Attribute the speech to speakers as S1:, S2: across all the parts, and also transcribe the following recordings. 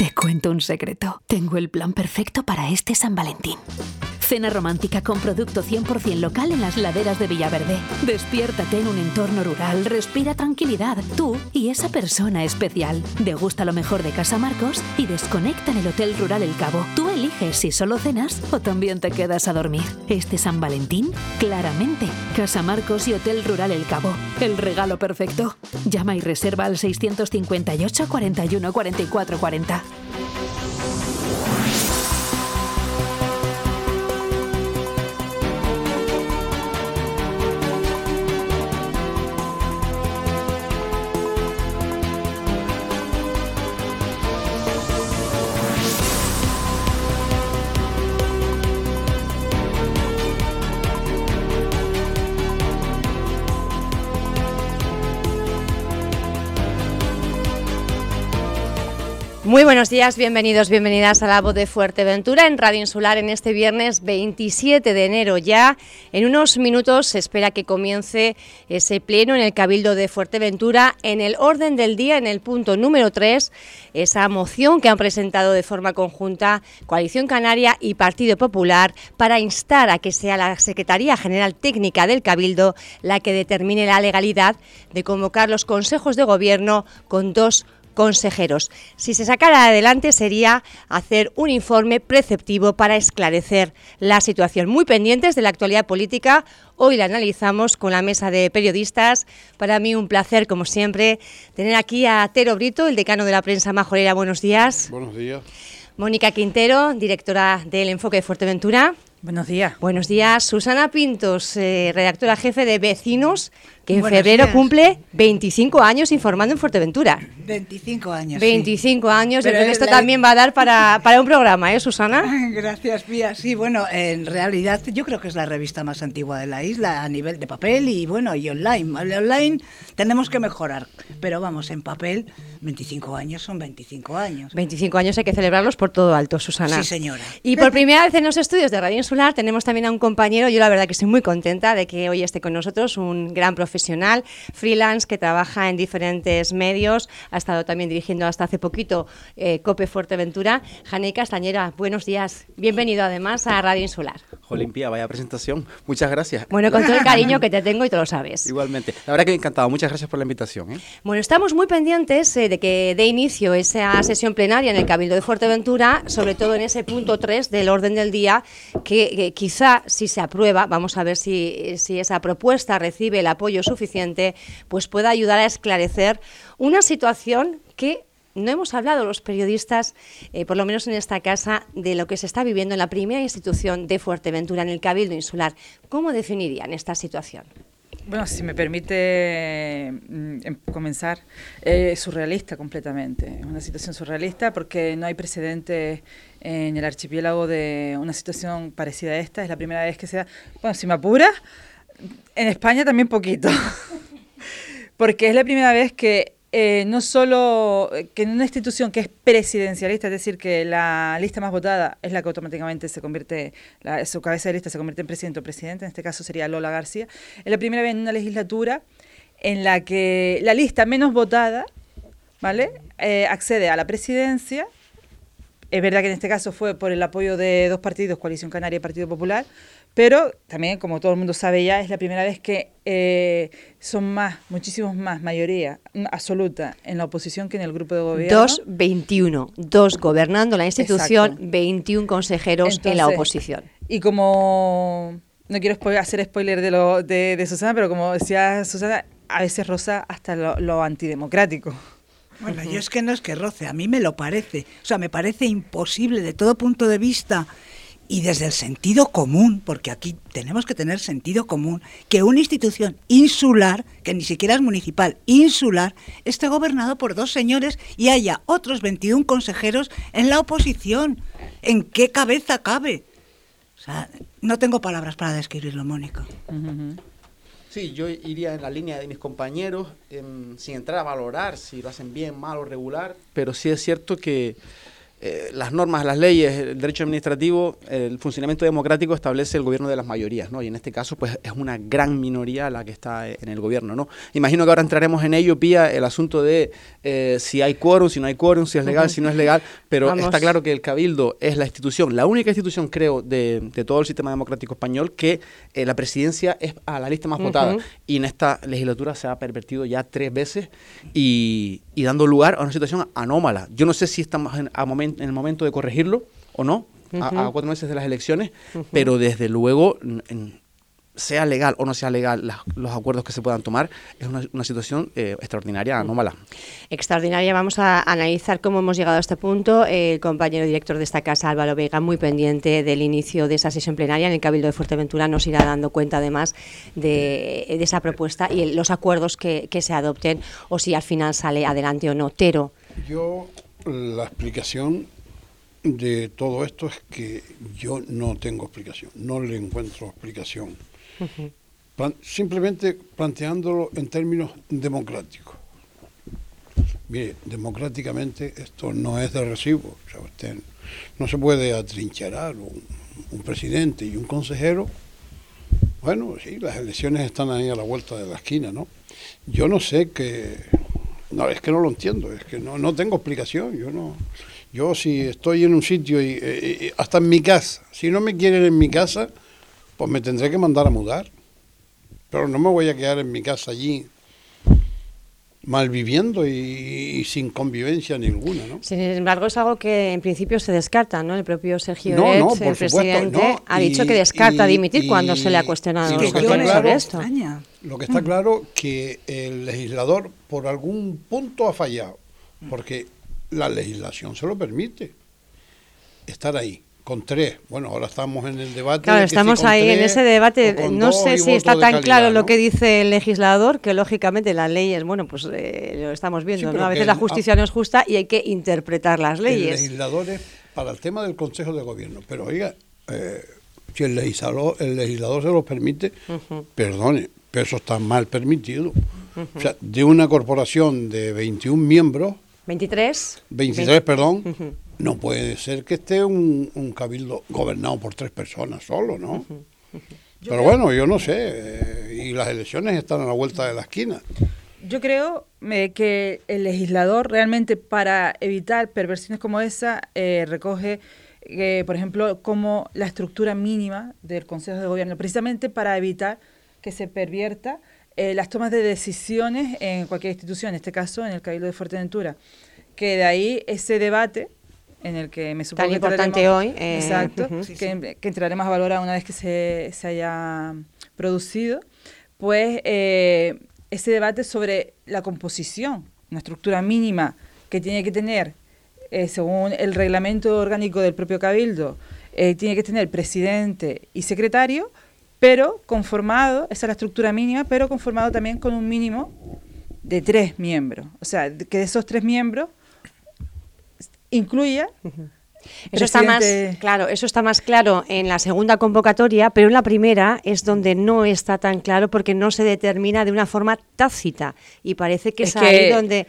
S1: Te cuento un secreto. Tengo el plan perfecto para este San Valentín. Cena romántica con producto 100% local en las laderas de Villaverde. Despiértate en un entorno rural, respira tranquilidad, tú y esa persona especial. Degusta lo mejor de Casa Marcos y desconecta en el Hotel Rural El Cabo. Tú eliges si solo cenas o también te quedas a dormir. Este San Valentín, claramente. Casa Marcos y Hotel Rural El Cabo. El regalo perfecto. Llama y reserva al 658 41 44 40.
S2: Muy buenos días, bienvenidos, bienvenidas a la voz de Fuerteventura en Radio Insular en este viernes 27 de enero ya. En unos minutos se espera que comience ese pleno en el Cabildo de Fuerteventura. En el orden del día, en el punto número 3, esa moción que han presentado de forma conjunta Coalición Canaria y Partido Popular para instar a que sea la Secretaría General Técnica del Cabildo la que determine la legalidad de convocar los consejos de gobierno con dos consejeros. Si se sacara adelante sería hacer un informe preceptivo para esclarecer la situación. Muy pendientes de la actualidad política, hoy la analizamos con la mesa de periodistas. Para mí un placer, como siempre, tener aquí a Tero Brito, el decano de la prensa majorera. Buenos días.
S3: Buenos días.
S2: Mónica Quintero, directora del Enfoque de Fuerteventura.
S4: Buenos días.
S2: Buenos días. Susana Pintos, eh, redactora jefe de Vecinos, que en
S4: Buenos
S2: febrero
S4: días.
S2: cumple 25 años informando en Fuerteventura.
S4: 25 años.
S2: 25 años,
S4: Pero
S2: esto
S4: la-
S2: también va a dar para, para un programa, ¿eh, Susana?
S4: Gracias, Pía. Sí, bueno, en realidad yo creo que es la revista más antigua de la isla a nivel de papel y bueno, y online. Online tenemos que mejorar, pero vamos, en papel 25 años son 25 años.
S2: 25 años hay que celebrarlos por todo alto, Susana.
S4: Sí, señora.
S2: Y por primera vez en los estudios de Radio Insular tenemos también a un compañero, yo la verdad que estoy muy contenta de que hoy esté con nosotros, un gran profesional, freelance que trabaja en diferentes medios, ha estado también dirigiendo hasta hace poquito eh, Cope Fuerteventura. Janey Castañera, buenos días, bienvenido además a Radio Insular.
S3: Olimpia, vaya presentación. Muchas gracias.
S2: Bueno, con todo el cariño que te tengo y tú lo sabes.
S3: Igualmente. La verdad que encantado. Muchas gracias por la invitación. ¿eh?
S2: Bueno, estamos muy pendientes eh, de que dé inicio esa sesión plenaria en el Cabildo de Fuerteventura, sobre todo en ese punto 3 del orden del día, que, que quizá si se aprueba, vamos a ver si, si esa propuesta recibe el apoyo suficiente, pues pueda ayudar a esclarecer una situación que no hemos hablado los periodistas, eh, por lo menos en esta casa, de lo que se está viviendo en la primera institución de Fuerteventura, en el Cabildo Insular. ¿Cómo definirían esta situación?
S5: Bueno, si me permite mm, em- comenzar, eh, surrealista completamente. Es una situación surrealista porque no hay precedente en el archipiélago de una situación parecida a esta. Es la primera vez que se da. Bueno, si me apura, en España también poquito. porque es la primera vez que eh, no solo que en una institución que es presidencialista, es decir, que la lista más votada es la que automáticamente se convierte, su cabeza de lista se convierte en presidente o presidente, en este caso sería Lola García, es la primera vez en una legislatura en la que la lista menos votada, ¿vale? Eh, accede a la presidencia. Es verdad que en este caso fue por el apoyo de dos partidos, Coalición Canaria y Partido Popular, pero también, como todo el mundo sabe ya, es la primera vez que eh, son más, muchísimos más, mayoría absoluta en la oposición que en el grupo de gobierno.
S2: Dos, 21. Dos gobernando la institución,
S5: Exacto.
S2: 21 consejeros en la oposición.
S5: Y como no quiero spo- hacer spoiler de, lo, de, de Susana, pero como decía Susana, a veces roza hasta lo, lo antidemocrático.
S4: Bueno, yo es que no es que roce, a mí me lo parece. O sea, me parece imposible de todo punto de vista y desde el sentido común, porque aquí tenemos que tener sentido común, que una institución insular, que ni siquiera es municipal, insular, esté gobernado por dos señores y haya otros 21 consejeros en la oposición. ¿En qué cabeza cabe? O sea, no tengo palabras para describirlo, Mónica.
S3: Sí, yo iría en la línea de mis compañeros, em, sin entrar a valorar si lo hacen bien, mal o regular, pero sí es cierto que eh, las normas, las leyes, el derecho administrativo, el funcionamiento democrático establece el gobierno de las mayorías, ¿no? Y en este caso, pues es una gran minoría la que está en el gobierno, ¿no? Imagino que ahora entraremos en ello, Pía, el asunto de eh, si hay quórum, si no hay quórum, si es legal, si no es legal, pero está claro que el Cabildo es la institución, la única institución, creo, de, todo el sistema democrático español que eh, la presidencia es a la lista más votada. Y en esta legislatura se ha pervertido ya tres veces y, dando lugar a una situación anómala. Yo no sé si estamos en, en el momento de corregirlo o no, a, cuatro meses de las elecciones, pero desde luego, sea legal o no sea legal los acuerdos que se puedan tomar, es una, situación eh, extraordinaria, anómala.
S2: Extraordinaria. Vamos a analizar cómo hemos llegado a este punto. El compañero director de esta casa, Álvaro Vega, muy pendiente del inicio de esa sesión plenaria en el Cabildo de Fuerteventura, nos irá dando cuenta además de, esa propuesta y los acuerdos que, que se adopten o si al final sale adelante o no. Tero.
S6: Yo la explicación de todo esto es que yo no tengo explicación, no le encuentro explicación. simplemente planteándolo en términos democráticos. Mire, democráticamente esto no es de recibo. O sea, usted no se puede atrincherar un, un presidente y un consejero. Bueno, sí, las elecciones están ahí a la vuelta de la esquina, ¿no? Yo no sé qué no, es que no lo entiendo, es que no, no tengo explicación. Yo no, yo si estoy en un sitio y, eh, eh, hasta en mi casa, si no me quieren en mi casa, pues me tendré que mandar a mudar. Pero no me voy a quedar en mi casa allí malviviendo y, y sin convivencia ninguna, ¿no?
S2: Sin embargo, es algo que en principio se descarta, ¿no? El propio Sergio no, el presidente, ha dicho que descarta dimitir cuando se le ha cuestionado
S6: sobre esto. Lo que está claro que el legislador por algún punto ha fallado, porque la legislación se lo permite estar ahí con tres. Bueno, ahora estamos en el debate.
S2: Claro, estamos ahí en ese debate. No sé si está tan claro lo que dice el legislador, que lógicamente las leyes, bueno, pues eh, lo estamos viendo, ¿no? A veces la justicia no es justa y hay que interpretar las leyes.
S6: El legislador es para el tema del Consejo de Gobierno, pero oiga, eh, si el legislador, el legislador se lo permite, perdone, pero eso está mal permitido. O sea, de una corporación de 21 miembros...
S2: 23.
S6: 23, perdón no puede ser que esté un, cabildo gobernado por tres personas solo, ¿no? Pero bueno, yo no sé, eh, y las elecciones están a la vuelta de la esquina.
S5: Yo creo eh, que el legislador realmente para evitar perversiones como esa eh, recoge, por ejemplo, como la estructura mínima del Consejo de Gobierno, precisamente para evitar que se pervierta las tomas de decisiones en cualquier institución, en este caso en el Cabildo de Fuerteventura. Que de ahí ese debate en el que me supongo
S2: Tan importante hoy.
S5: Eh, exacto, que, entraremos a valorar una vez que se, se haya producido, pues eh, ese debate sobre la composición, una estructura mínima que tiene que tener, eh, según el reglamento orgánico del propio Cabildo, tiene que tener presidente y secretario, pero conformado, esa es la estructura mínima, pero conformado también con un mínimo de tres miembros. O sea, que de esos tres miembros incluya
S2: Eso está más claro, eso está más claro en la segunda convocatoria, pero en la primera es donde no está tan claro porque no se determina de una forma tácita y parece que es, ahí donde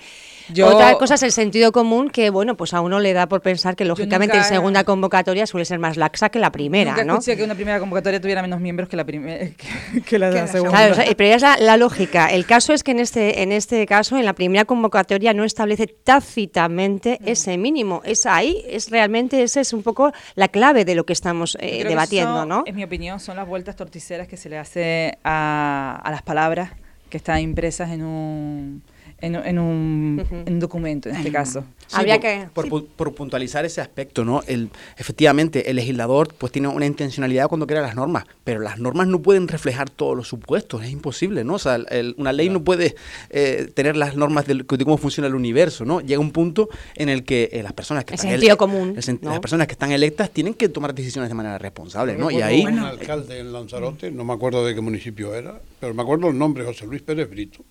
S2: otra cosa es el sentido común que, bueno, pues a uno le da por pensar que lógicamente en segunda convocatoria suele ser más laxa que la primera,
S5: nunca
S2: ¿no?
S5: que una primera convocatoria tuviera menos miembros que la, primera que, la, segunda.
S2: Claro, pero es la, lógica. El caso es que en este, en este caso, en la primera convocatoria no establece tácitamente mm. ese mínimo. Es ahí, es realmente, esa es un poco la clave de lo que estamos eh, debatiendo, ¿no?
S5: En mi opinión, son las vueltas torticeras que se le hace a, a las palabras que están impresas en un en, un, documento, en este caso.
S3: Habría por, que... Por, puntualizar ese aspecto, ¿no? El, efectivamente, el legislador pues tiene una intencionalidad cuando crea las normas, pero las normas no pueden reflejar todos los supuestos, es imposible, ¿no? O sea, una ley no puede eh, tener las normas de, cómo funciona el universo, ¿no? Llega un punto en el que eh, las personas que
S2: están sentido común,
S3: las personas que están electas tienen que tomar decisiones de manera responsable, ¿no? Y ahí...
S6: Un alcalde en Lanzarote, no me acuerdo de qué municipio era, pero me acuerdo el nombre, José Luis Pérez Brito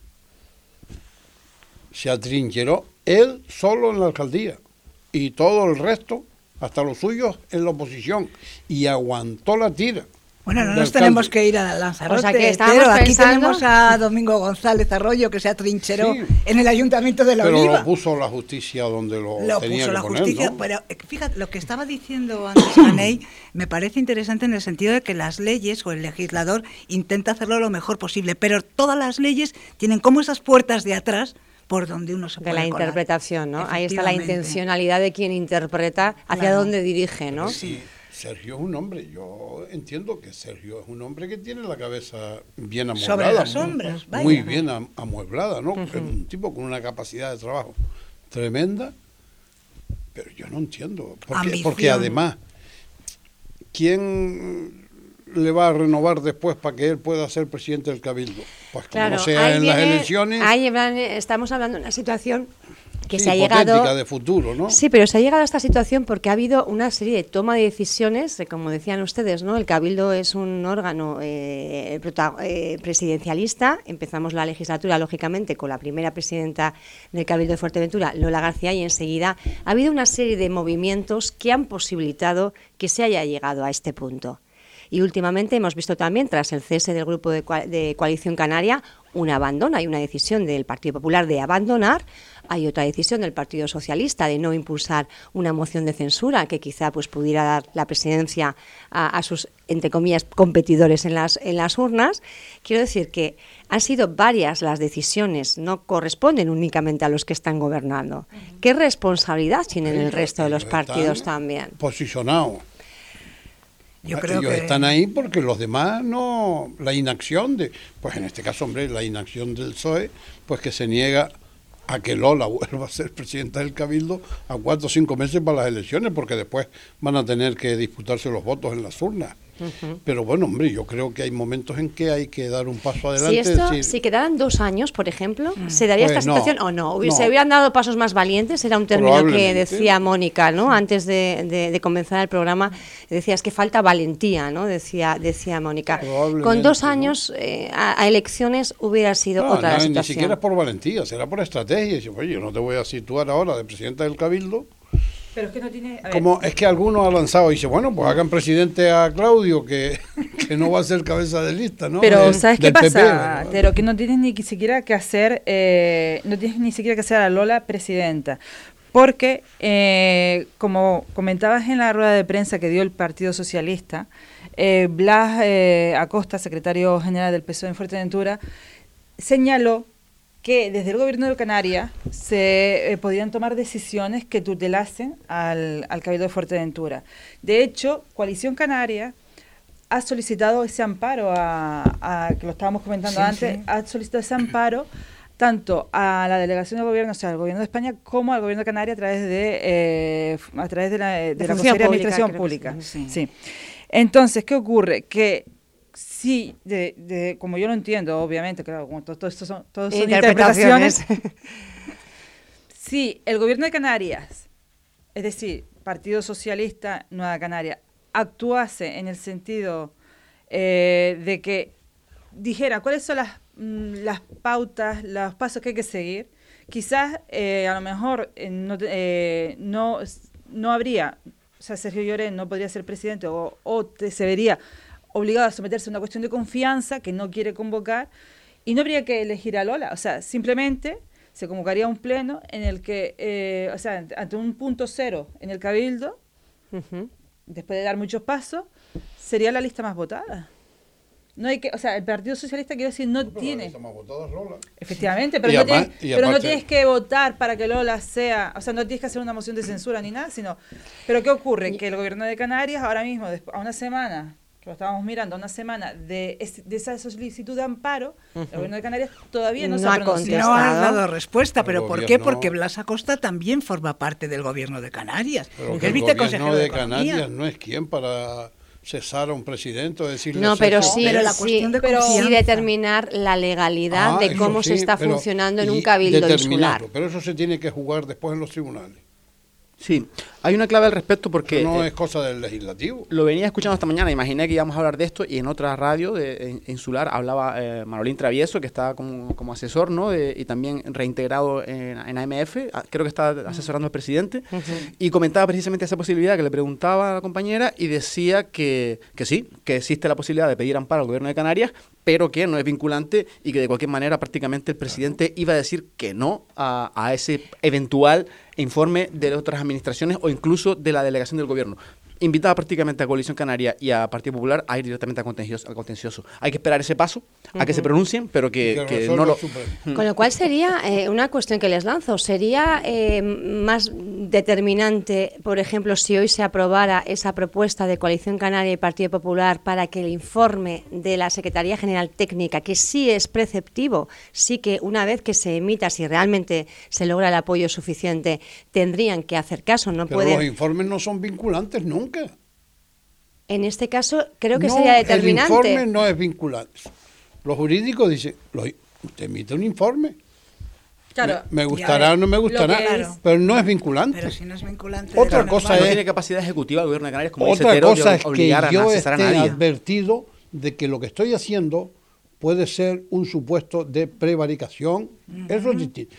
S6: se atrincheró él solo en la alcaldía y todo el resto, hasta los suyos, en la oposición y aguantó la tira.
S4: Bueno, no nos tenemos que ir a Lanzarote.
S2: O sea, que
S4: pero aquí
S2: pensando-
S4: tenemos a Domingo González Arroyo que se atrincheró
S6: Sí.
S4: en el Ayuntamiento de La
S6: Pero
S4: Oliva.
S6: lo puso la justicia donde lo,
S4: Lo
S6: tenía
S4: puso
S6: que
S4: la
S6: poner,
S4: justicia,
S6: ¿no?
S4: pero eh, fíjate, lo que estaba diciendo antes Manei me parece interesante en el sentido de que las leyes o el legislador intenta hacerlo lo mejor posible, pero todas las leyes tienen como esas puertas de atrás por donde uno se
S2: De
S4: puede
S2: la
S4: colar.
S2: interpretación, ¿no? Ahí está la intencionalidad de quien interpreta hacia
S4: Claro.
S2: dónde dirige, ¿no?
S6: Sí, Sergio es un hombre, yo entiendo que Sergio es un hombre que tiene la cabeza bien amueblada.
S4: Sobre las
S6: muy-
S4: sombras, vaya.
S6: Muy bien am- amueblada, ¿no? Es un tipo con una capacidad de trabajo tremenda, pero yo no entiendo. Porque además, ¿quién le va a renovar después para que él pueda ser presidente del Cabildo? Pues como
S2: Claro,
S6: sea
S2: ahí
S6: en las elecciones,
S2: ahí estamos hablando de una situación que
S6: sí,
S2: se ha llegado
S6: de futuro, ¿no?
S2: Sí, pero se ha llegado a esta situación porque ha habido una serie de toma de decisiones, eh, como decían ustedes, ¿no? El Cabildo es un órgano eh, eh, presidencialista. Empezamos la legislatura, lógicamente, con la primera presidenta del Cabildo de Fuerteventura, Lola García, y enseguida ha habido una serie de movimientos que han posibilitado que se haya llegado a este punto. Y últimamente hemos visto también, tras el cese del grupo de, de Coalición Canaria, un abandono. Hay una decisión del Partido Popular de abandonar, hay otra decisión del Partido Socialista de no impulsar una moción de censura que quizá pues, pudiera dar la presidencia a, a sus, entre comillas, competidores en las, en las urnas. Quiero decir que han sido varias las decisiones, no corresponden únicamente a los que están gobernando. ¿Qué responsabilidad tienen el resto de los partidos también?
S6: Posicionados.
S4: Yo creo
S6: Ellos
S4: que
S6: están ahí porque los demás no, la inacción de, pues en este caso, hombre, la inacción del PSOE, pues que se niega a que Lola vuelva a ser presidenta del Cabildo a cuatro o cinco meses para las elecciones, porque después van a tener que disputarse los votos en las urnas. Pero bueno, hombre, yo creo que hay momentos en que hay que dar un paso adelante.
S2: Si esto,
S6: decir,
S2: si quedaran dos años, por ejemplo, ¿se daría
S6: Pues
S2: esta
S6: no,
S2: situación o no? ¿Se
S6: no.
S2: hubieran dado pasos más valientes? Era un término que decía Mónica, ¿no? Antes de, de- de comenzar el programa, decía es que falta valentía, ¿no? Decía, decía Mónica. Con dos
S6: ¿no?
S2: años eh, a, a elecciones hubiera sido
S6: no,
S2: otra la
S6: no, ni
S2: situación.
S6: siquiera es por valentía, será por estrategia. Oye, yo no te voy a situar ahora de presidenta del Cabildo.
S5: Pero es que no tiene... a ver,
S6: Como es que algunos han lanzado y dice, bueno, pues hagan presidente a Claudio, que, que no va a ser cabeza de lista, ¿no?
S5: Pero,
S6: De-
S5: ¿sabes qué pasa? Pero que no tienes ni siquiera que hacer, eh, no tienes ni siquiera que hacer a Lola presidenta. Porque, eh, como comentabas en la rueda de prensa que dio el Partido Socialista, eh, Blas eh, Acosta, secretario general del PSOE en Fuerteventura, señaló que desde el gobierno de Canarias se eh, podían tomar decisiones que tutelasen al, al Cabildo de Fuerteventura. De hecho, Coalición Canaria ha solicitado ese amparo, a, a- que lo estábamos comentando
S4: Sí,
S5: antes,
S4: sí.
S5: ha solicitado ese amparo tanto a la delegación de gobierno, o sea, al gobierno de España, como al gobierno de Canarias a través de, eh, a través de la, de
S2: De
S5: la
S2: función
S5: Consejería de Administración Pública.
S2: sí.
S5: Sí. Entonces, ¿qué ocurre? Que sí, de, de- como yo lo entiendo, obviamente, claro, como todo, todo esto son, son interpretaciones. Si el gobierno de Canarias, es decir, Partido Socialista Nueva Canaria, actuase en el sentido eh, de que dijera cuáles son las, mm, las pautas, los pasos que hay que seguir, quizás eh, a lo mejor eh, no, no, no habría, o sea, Sergio Llorén no podría ser presidente o, o te- se vería obligado a someterse a una cuestión de confianza que no quiere convocar y no habría que elegir a Lola, o sea, simplemente se convocaría un pleno en el que, eh, o sea, ante- un punto cero en el cabildo, después de dar muchos pasos, sería la lista más votada. No hay que, o sea, el Partido Socialista quiero decir no tiene,
S6: lista más votada es Lola.
S5: efectivamente, pero, no, tienes, pero no tienes que votar para que Lola sea, o sea, no tienes que hacer una moción de censura ni nada, sino, pero ¿qué ocurre? Que el gobierno de Canarias ahora mismo, a una semana, que lo estábamos mirando, una semana de, es- de esa solicitud de amparo, el gobierno de Canarias todavía no, se
S2: No
S5: ha
S2: ha
S5: pronunciado.
S4: No
S2: Contestado.
S4: dado respuesta, pero ¿por qué? Porque Blas Acosta también forma parte del gobierno de Canarias.
S6: Pero que el
S4: viceconsejero
S6: gobierno de. Canarias no es quien para cesar a un presidente o decirle
S2: No, pero sí,
S4: pero la
S2: sí,
S4: cuestión de
S2: pero sí determinar la legalidad
S6: Ah,
S2: de cómo se
S6: sí,
S2: está funcionando en un cabildo insular.
S6: Pero eso se tiene que jugar después en los tribunales.
S3: Sí, Hay una clave al respecto porque...
S6: no
S3: eh,
S6: es cosa del legislativo.
S3: Lo venía escuchando esta mañana, imaginé que íbamos a hablar de esto y en otra radio de, en- insular hablaba eh, Manolín Travieso, que está como, como asesor, ¿no? De- y también reintegrado en, en AMF, a- creo que está asesorando al presidente, y comentaba precisamente esa posibilidad que le preguntaba a la compañera y decía que, que sí, que existe la posibilidad de pedir amparo al gobierno de Canarias, pero que no es vinculante y que de cualquier manera prácticamente el presidente iba a decir que no a, a ese eventual informe de otras administraciones o incluso de la delegación del gobierno. Invitaba prácticamente a Coalición Canaria y a Partido Popular a ir directamente al contencioso. al contencioso. Hay que esperar ese paso, a que se pronuncien, pero que,
S6: Que
S3: que
S6: resuelva
S3: no lo...
S6: Supremo.
S2: Con lo cual sería eh, una cuestión que les lanzo. ¿Sería eh, más determinante, por ejemplo, si hoy se aprobara esa propuesta de Coalición Canaria y Partido Popular para que el informe de la Secretaría General Técnica, que sí es preceptivo, sí que una vez que se emita, si realmente se logra el apoyo suficiente, tendrían que hacer caso, no
S6: Pero los
S2: pueden.
S6: informes no son vinculantes nunca.
S2: En este caso, creo que
S6: No,
S2: sería
S6: El
S2: determinante.
S6: informe no es vinculante. Los jurídicos dicen, lo- usted emite un informe.
S5: Claro.
S6: Me, me gustará o no me gustará, pero no es vinculante.
S4: Pero si no es vinculante.
S6: Otra cosa
S3: no
S6: es-
S3: tiene capacidad ejecutiva el gobierno de Canarias, como
S6: Otra cosa es que
S3: a
S6: yo
S3: a
S6: esté
S3: nadie.
S6: advertido de que lo que estoy haciendo puede ser un supuesto de prevaricación. Eso es distinto.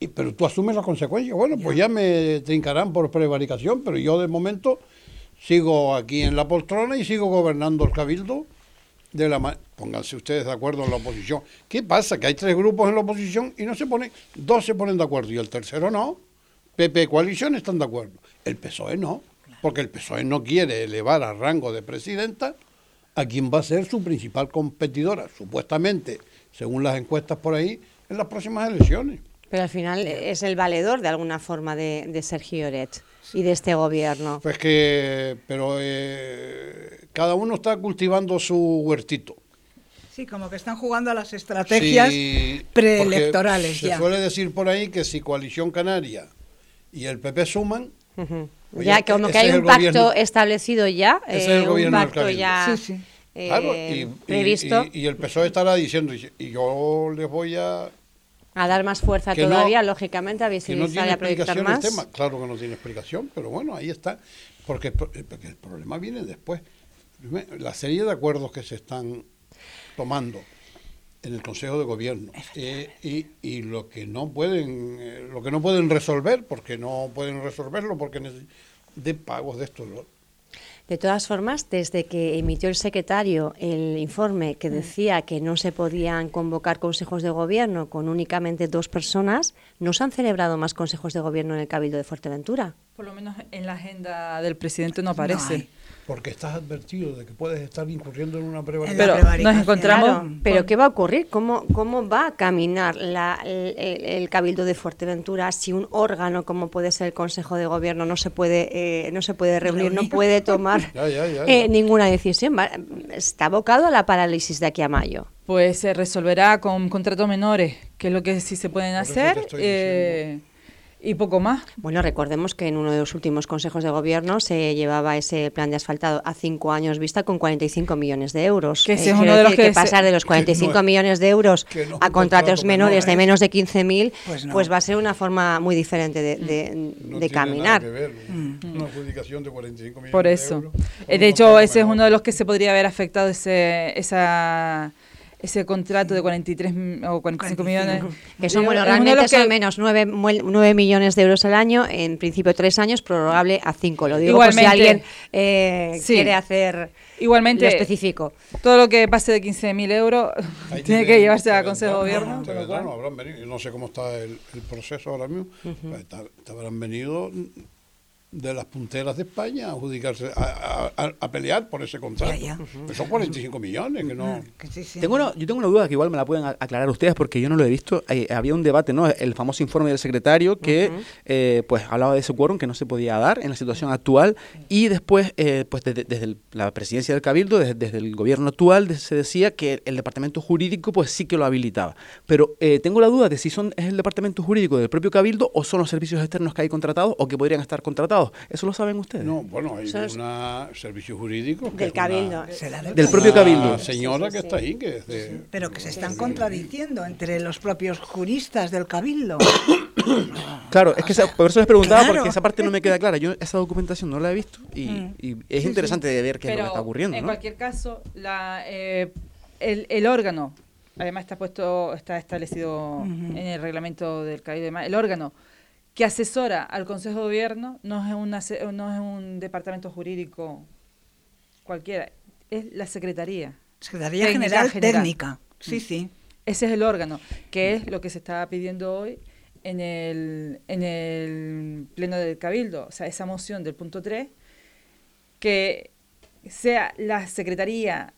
S6: Y, pero tú asumes las consecuencias. Bueno, pues ya me trincarán por prevaricación, pero yo de momento sigo aquí en la poltrona y sigo gobernando el cabildo de la pónganse ustedes de acuerdo en la oposición. ¿Qué pasa? Que hay tres grupos en la oposición y no se ponen, dos se ponen de acuerdo y el tercero no. PP coalición están de acuerdo. El PSOE no, porque el PSOE no quiere elevar a rango de presidenta a quien va a ser su principal competidora, supuestamente, según las encuestas por ahí, en las próximas elecciones.
S2: Pero al final es el valedor de alguna forma de, de Sergio Oret y de este gobierno.
S6: Pues que, pero eh, cada uno está cultivando su huertito.
S4: Sí, como que están jugando a las estrategias
S6: Sí,
S4: preelectorales ya.
S6: Se suele decir por ahí que si Coalición Canaria y el PP suman. Oye,
S2: ya que como que hay
S6: es
S2: un
S6: el
S2: pacto
S6: gobierno-
S2: establecido ya,
S6: Ese es
S2: eh,
S6: el
S2: un
S6: gobierno del
S2: pacto ya
S4: Sí, sí.
S2: eh,
S6: claro, y- y,
S2: previsto
S6: y- y el PSOE estará diciendo, y yo les voy a...
S2: a dar más fuerza
S6: que no-
S2: todavía, lógicamente, a
S6: no
S2: visibilizar
S6: tiene
S2: y a proyectar
S6: explicación el
S2: más.
S6: tema. Claro que no tiene explicación, pero bueno, ahí está. Porque, el pro- porque el problema viene después. La serie de acuerdos que se están tomando en el Consejo de Gobierno eh, y, y lo que no pueden eh, lo que no pueden resolver porque no pueden resolverlo porque de pagos de estos lo-
S2: De todas formas, desde que emitió el secretario el informe que decía que no se podían convocar consejos de gobierno con únicamente dos personas, no se han celebrado más consejos de gobierno en el Cabildo de Fuerteventura.
S5: Por lo menos en la agenda del presidente no aparece.
S6: Porque estás advertido de que puedes estar incurriendo en una prevaricación.
S5: Pero nos encontramos-
S2: Claro, pero ¿qué va a ocurrir? ¿Cómo, cómo va a caminar la- el, Cabildo de Fuerteventura si un órgano como puede ser el Consejo de Gobierno no se puede, eh, no se puede reunir, no puede tomar
S6: Ya, ya, ya,
S2: eh, ninguna decisión? Está abocado a la parálisis de aquí a mayo.
S5: Pues se resolverá con contratos menores, que es lo que sí se pueden
S6: Por eso
S5: hacer,
S6: te estoy
S5: eh, y poco más.
S2: Bueno, recordemos que en uno de los últimos consejos de gobierno se llevaba ese plan de asfaltado a cinco años vista con 45 millones de euros.
S5: Que ese es
S2: quiero
S5: uno de los que
S2: que pasar de los 45
S6: no es-
S2: millones de euros
S6: no es
S2: a contratos
S6: contrato
S2: menores
S6: menor,
S2: de
S6: ¿eh?
S2: menos de 15.000,
S4: Pues
S2: pues,
S4: no.
S2: va a ser una forma muy diferente de, de-
S6: No
S2: de
S6: tiene
S2: caminar.
S6: nada que ver, Una adjudicación de 45 millones
S5: Por
S6: de
S5: eso.
S6: euros,
S5: Eh,
S6: un
S5: De hecho, ese es uno de los que se podría haber afectado ese, esa, ese contrato de 43 m- o 45 millones.
S2: Que son, bueno, realmente
S5: que-
S2: son menos 9, millones de euros al año, en principio tres años, prorrogable a cinco. Lo digo por si
S5: Igualmente.
S2: alguien eh,
S5: Sí.
S2: quiere hacer
S5: Igualmente,
S2: lo específico.
S5: todo lo que pase de 15.000 euros
S6: Ahí
S5: tiene que llevarse a
S6: te
S5: Consejo de Gobierno.
S6: te no habrán venido. Yo no sé cómo está el, el proceso ahora mismo. Pues ta- te habrán venido de las punteras de España a adjudicarse, a, a- a- pelear por ese contrato.
S4: Ya, ya.
S6: Pues son 45 millones, que no...
S4: Sí.
S3: Tengo una, yo tengo una duda que igual me la pueden aclarar ustedes porque yo no lo he visto. Eh, había un debate, ¿no? El famoso informe del secretario que eh, pues hablaba de ese quórum que no se podía dar en la situación actual y después pues pues desde, desde el- la presidencia del Cabildo, desde, desde el gobierno actual se decía que el departamento jurídico pues sí que lo habilitaba. Pero eh, tengo la duda de si son es el departamento jurídico del propio Cabildo o son los servicios externos que hay contratados o que podrían estar contratados ¿Eso lo saben ustedes?
S6: No, bueno, hay un servicio jurídico. que
S2: Del
S6: una-
S2: Cabildo.
S4: Será del
S3: Del propio
S6: una
S3: Cabildo.
S6: señora que está ahí, que es de...
S4: Pero que se están contradiciendo entre los propios juristas del Cabildo.
S3: Claro, es que esa- por eso les preguntaba,
S4: Claro.
S3: porque esa parte no me queda clara. Yo esa documentación no la he visto y,
S4: Mm.
S3: y es interesante de ver qué es lo que está ocurriendo.
S5: en
S3: ¿no?
S5: cualquier caso, la, eh, el, el órgano, además está puesto, está establecido en el reglamento del Cabildo, y demás, el órgano que asesora al Consejo de Gobierno no es, una, no es un departamento jurídico cualquiera, es la Secretaría.
S4: Secretaría General,
S5: General.
S4: Técnica. Sí, sí.
S5: Ese es el órgano, que es lo que se estaba pidiendo hoy en el, en el pleno del Cabildo, o sea, esa moción del punto 3, que sea la Secretaría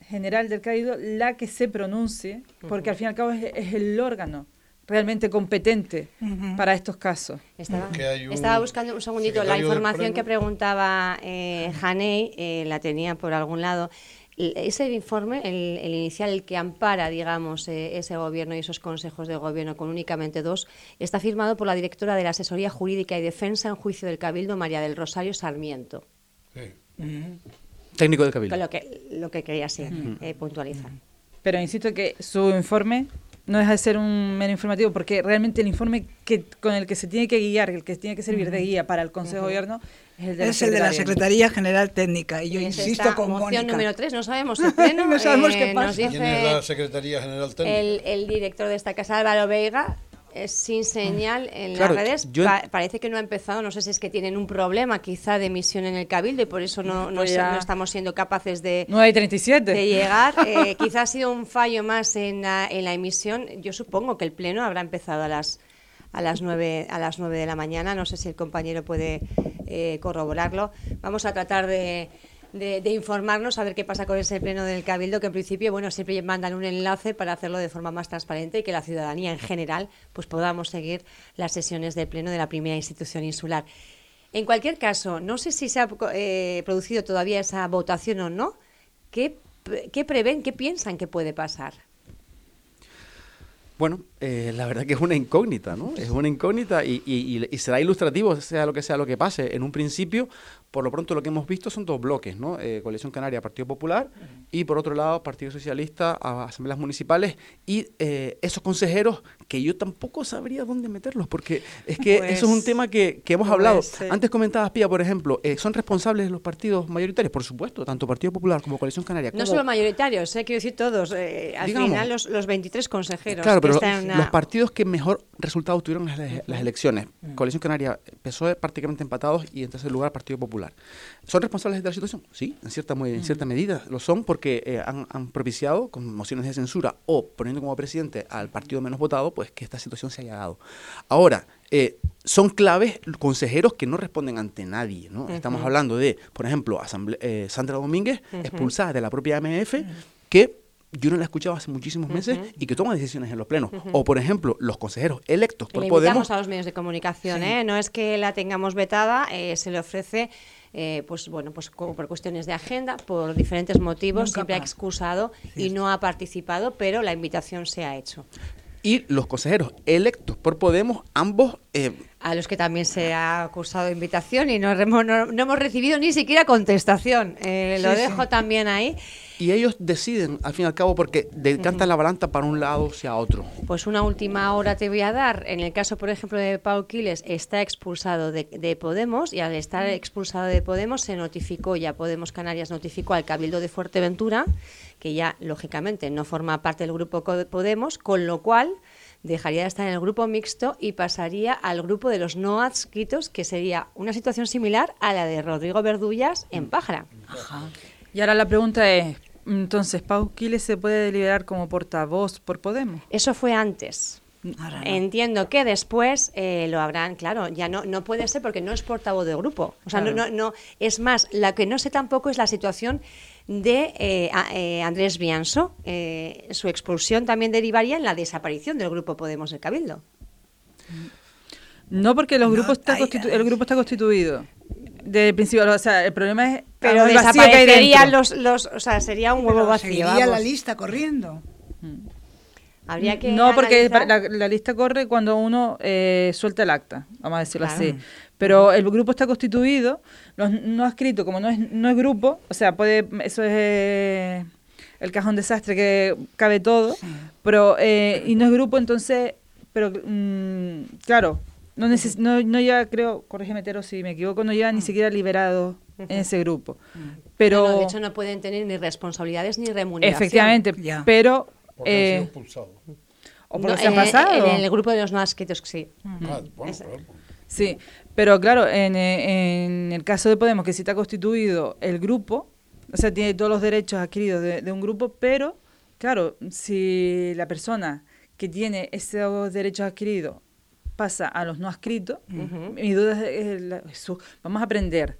S5: General del Cabildo la que se pronuncie, porque al fin y al cabo es, es el órgano realmente competente para estos casos.
S2: Estaba,
S6: un
S2: buscando un segundito la información que preguntaba eh, Janey, eh, la tenía por algún lado. Ese informe, el, el inicial, el que ampara, digamos, eh, ese gobierno y esos consejos de gobierno con únicamente dos, está firmado por la directora de la Asesoría Jurídica y Defensa en Juicio del Cabildo, María del Rosario Sarmiento.
S6: sí.
S3: Técnico del Cabildo.
S2: Con lo que, lo que quería sí, eh, puntualizar.
S5: Pero insisto que su informe no deja de ser un mero informativo, porque realmente el informe que con el que se tiene que guiar, el que tiene que servir de guía para el Consejo de Gobierno, es el de
S4: Es el de la Secretaría General Técnica. Y yo
S2: Es
S4: insisto
S2: esta
S4: con
S2: moción
S4: Mónica.
S2: número 3, no sabemos el pleno.
S4: No sabemos
S2: eh,
S4: qué pasa.
S2: Nos
S6: ¿Quién
S2: dice
S6: es la Secretaría General Técnica?
S2: el, el director de esta casa, Álvaro Veiga, es sin señal en
S3: Claro,
S2: las redes.
S3: yo-
S2: Pa- parece que no ha empezado, no sé si es que tienen un problema quizá de emisión en el Cabildo y por eso no, no,
S5: Pues
S2: no estamos siendo capaces de,
S5: 9 y 37.
S2: de llegar. Eh, quizá ha sido un fallo más en la, en la emisión. Yo supongo que el pleno habrá empezado a las a las 9 a las 9 de la mañana. No sé si el compañero puede eh, corroborarlo. Vamos a tratar de, de- informarnos a ver qué pasa con ese pleno del Cabildo, que en principio, bueno, siempre mandan un enlace para hacerlo de forma más transparente y que la ciudadanía en general pues podamos seguir las sesiones del pleno de la primera institución insular. En cualquier caso, no sé si se ha eh, producido todavía esa votación o no. ¿Qué, qué prevén, qué piensan que puede pasar?
S3: Bueno, eh, la verdad que es una incógnita, ¿no? Es una incógnita y- y- y será ilustrativo, sea lo que sea lo que pase. En un principio, por lo pronto lo que hemos visto son dos bloques, ¿no? Eh, Coalición Canaria, Partido Popular y por otro lado Partido Socialista, a- Asambleas Municipales y eh, esos consejeros que yo tampoco sabría dónde meterlos porque es que
S5: Pues,
S3: eso es un tema que, que hemos hablado.
S5: pues, eh.
S3: Antes comentabas, Pía, por ejemplo, eh, ¿son responsables los partidos mayoritarios? Por supuesto, tanto Partido Popular como Coalición Canaria.
S2: No
S3: como-
S2: solo mayoritarios, eh, quiero decir todos. eh, al
S3: Digamos.
S2: final, los, los 23 consejeros.
S3: Claro,
S2: que
S3: pero
S2: están en una-
S3: los partidos que mejor resultados tuvieron en las, las elecciones, Coalición Canaria, PSOE prácticamente empatados y en tercer lugar Partido Popular. ¿Son responsables de la situación? Sí, en cierta, muy- en cierta medida lo son porque eh, han, han propiciado con mociones de censura o poniendo como presidente al partido menos votado, pues que esta situación se haya dado. Ahora, eh, son claves consejeros que no responden ante nadie. ¿no? Estamos hablando de, por ejemplo, eh, Sandra Domínguez, expulsada de la propia AMF, que yo no la he escuchado hace muchísimos meses y que toma decisiones en los plenos. O, por ejemplo, los consejeros electos por
S2: le
S3: Podemos.
S2: invitamos a los medios de comunicación, ¿eh? No es que la tengamos vetada, eh, se le ofrece, eh, pues bueno, pues por cuestiones de agenda, por diferentes motivos,
S4: Nunca
S2: siempre ha excusado y no ha participado, pero la invitación se ha hecho.
S3: Y los consejeros electos por Podemos, ambos eh,
S2: A los que también se ha acusado de invitación y no, hemos- no- no hemos recibido ni siquiera contestación. Eh, lo
S4: sí.
S2: dejo también ahí.
S3: Y ellos deciden, al fin y al cabo, porque decantan la balanza para un lado hacia otro.
S2: Pues una última hora te voy a dar. En el caso, por ejemplo, de Pau Quiles, está expulsado de, de Podemos y al estar expulsado de Podemos se notificó, ya Podemos Canarias notificó al Cabildo de Fuerteventura, que ya lógicamente no forma parte del grupo Podemos, con lo cual dejaría de estar en el grupo mixto y pasaría al grupo de los no adscritos, que sería una situación similar a la de Rodrigo Verdullas en Pájara.
S5: Y ahora la pregunta es, entonces, ¿Pau Quiles se puede deliberar como portavoz por Podemos?
S2: Eso fue antes.
S4: Ahora no.
S2: Entiendo que después eh, lo habrán, claro, ya no, no puede ser porque no es portavoz de grupo. O sea, no, no, no, es más, la que no sé tampoco es la situación de eh, a- eh, Andrés Bianso. Eh, su expulsión también derivaría en la desaparición del grupo Podemos del Cabildo.
S5: No, porque los
S4: No,
S5: grupos está constitu- el grupo está constituido. Desde el principio, o sea, el problema es
S2: Pero desaparecerían los, los, o sea, sería un huevo vacío.
S4: seguiría
S2: vamos.
S4: la lista corriendo.
S2: Habría que
S5: no, porque la, la lista corre cuando uno eh, suelta el acta, vamos a decirlo
S2: Claro.
S5: así. Pero el grupo está constituido, los no escrito, como no es, no es grupo, o sea, puede, eso es eh, el cajón desastre que cabe todo, pero eh, y no es grupo, entonces, pero mm, claro, no, neces no, no ya creo, corrígeme Tero si me equivoco, no ya ni siquiera liberado en ese grupo. Pero
S2: No, no, de hecho, no pueden tener ni responsabilidades ni remuneración.
S5: efectivamente,
S4: Ya.
S5: pero
S6: Porque han
S5: eh,
S6: sido expulsados.
S5: o
S2: No,
S5: porque se han
S2: en-
S5: pasado.
S2: En, el grupo de los no adscritos, sí.
S6: Ah, bueno,
S2: Es-
S6: claro.
S5: Sí, pero claro, en, eh, en el caso de Podemos, que sí está constituido el grupo, o sea, tiene todos los derechos adquiridos de, de un grupo, pero claro, si la persona que tiene esos derechos adquiridos pasa a los no adscritos, mi duda es, la- vamos a aprender.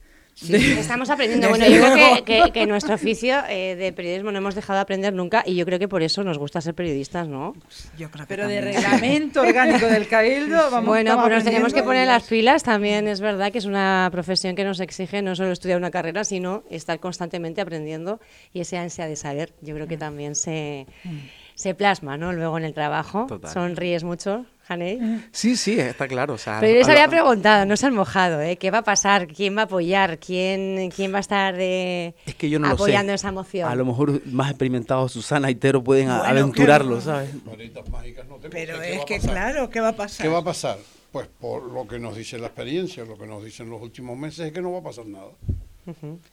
S2: Estamos aprendiendo. Bueno, yo creo que, que, que nuestro oficio eh, de periodismo no hemos dejado de aprender nunca y yo creo que por eso nos gusta ser periodistas, ¿no?
S4: Yo creo que
S5: Pero de
S4: también.
S5: reglamento orgánico del cabildo, vamos
S2: bueno, pues nos tenemos que poner las pilas. También es verdad que es una profesión que nos exige no solo estudiar una carrera, sino estar constantemente aprendiendo y ese ansia de saber. Yo creo que también se, se plasma, ¿no? Luego en el trabajo.
S3: Total.
S2: Sonríes mucho, Janey.
S3: Sí, sí, está claro. O sea,
S2: Pero yo les había preguntado, no se han mojado, ¿eh? ¿Qué va a pasar? ¿Quién va a apoyar? ¿Quién, quién va a estar eh,
S3: Es que yo no
S2: apoyando
S3: lo sé.
S2: esa moción?
S3: A lo mejor más experimentados Susana y Tero pueden
S4: Bueno,
S3: aventurarlo. ¿sabes?
S6: Mágicas no.
S4: Pero es que claro, ¿qué va a pasar?
S6: ¿Qué va a pasar? Pues por lo que nos dice la experiencia, lo que nos dicen los últimos meses es que no va a pasar nada.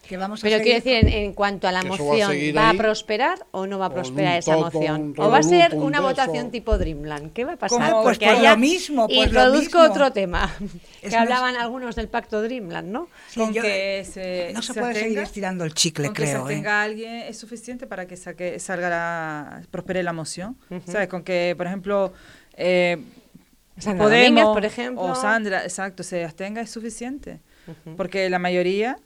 S4: Que vamos a
S2: Pero
S4: seguir
S2: quiero decir, en, en cuanto a la
S6: va a
S2: moción,
S6: seguir
S2: ¿va a prosperar o no va a prosperar esa moción? ¿O va a ser una votación
S6: eso.
S2: tipo Dreamland? ¿Qué va a pasar?
S5: Como-
S4: Pues
S2: Porque
S4: lo
S2: allá
S4: mismo, pues lo
S2: introduzco
S4: mismo.
S2: otro tema,
S4: Es
S2: que
S4: más-
S2: hablaban algunos del pacto Dreamland, ¿no?
S4: Sí,
S5: con
S4: yo-
S5: que se,
S4: no se
S5: se
S4: puede seguir
S5: abstenga,
S4: estirando el chicle,
S5: con que se
S4: creo. ¿eh?
S5: abstenga alguien es suficiente para que saque, salga la, prospere la moción. ¿Sabes? Con que, por ejemplo, eh,
S2: Sandra
S5: Podemos
S2: Domínguez, por ejemplo.
S5: o Sandra, exacto, se abstenga es suficiente. Porque la mayoría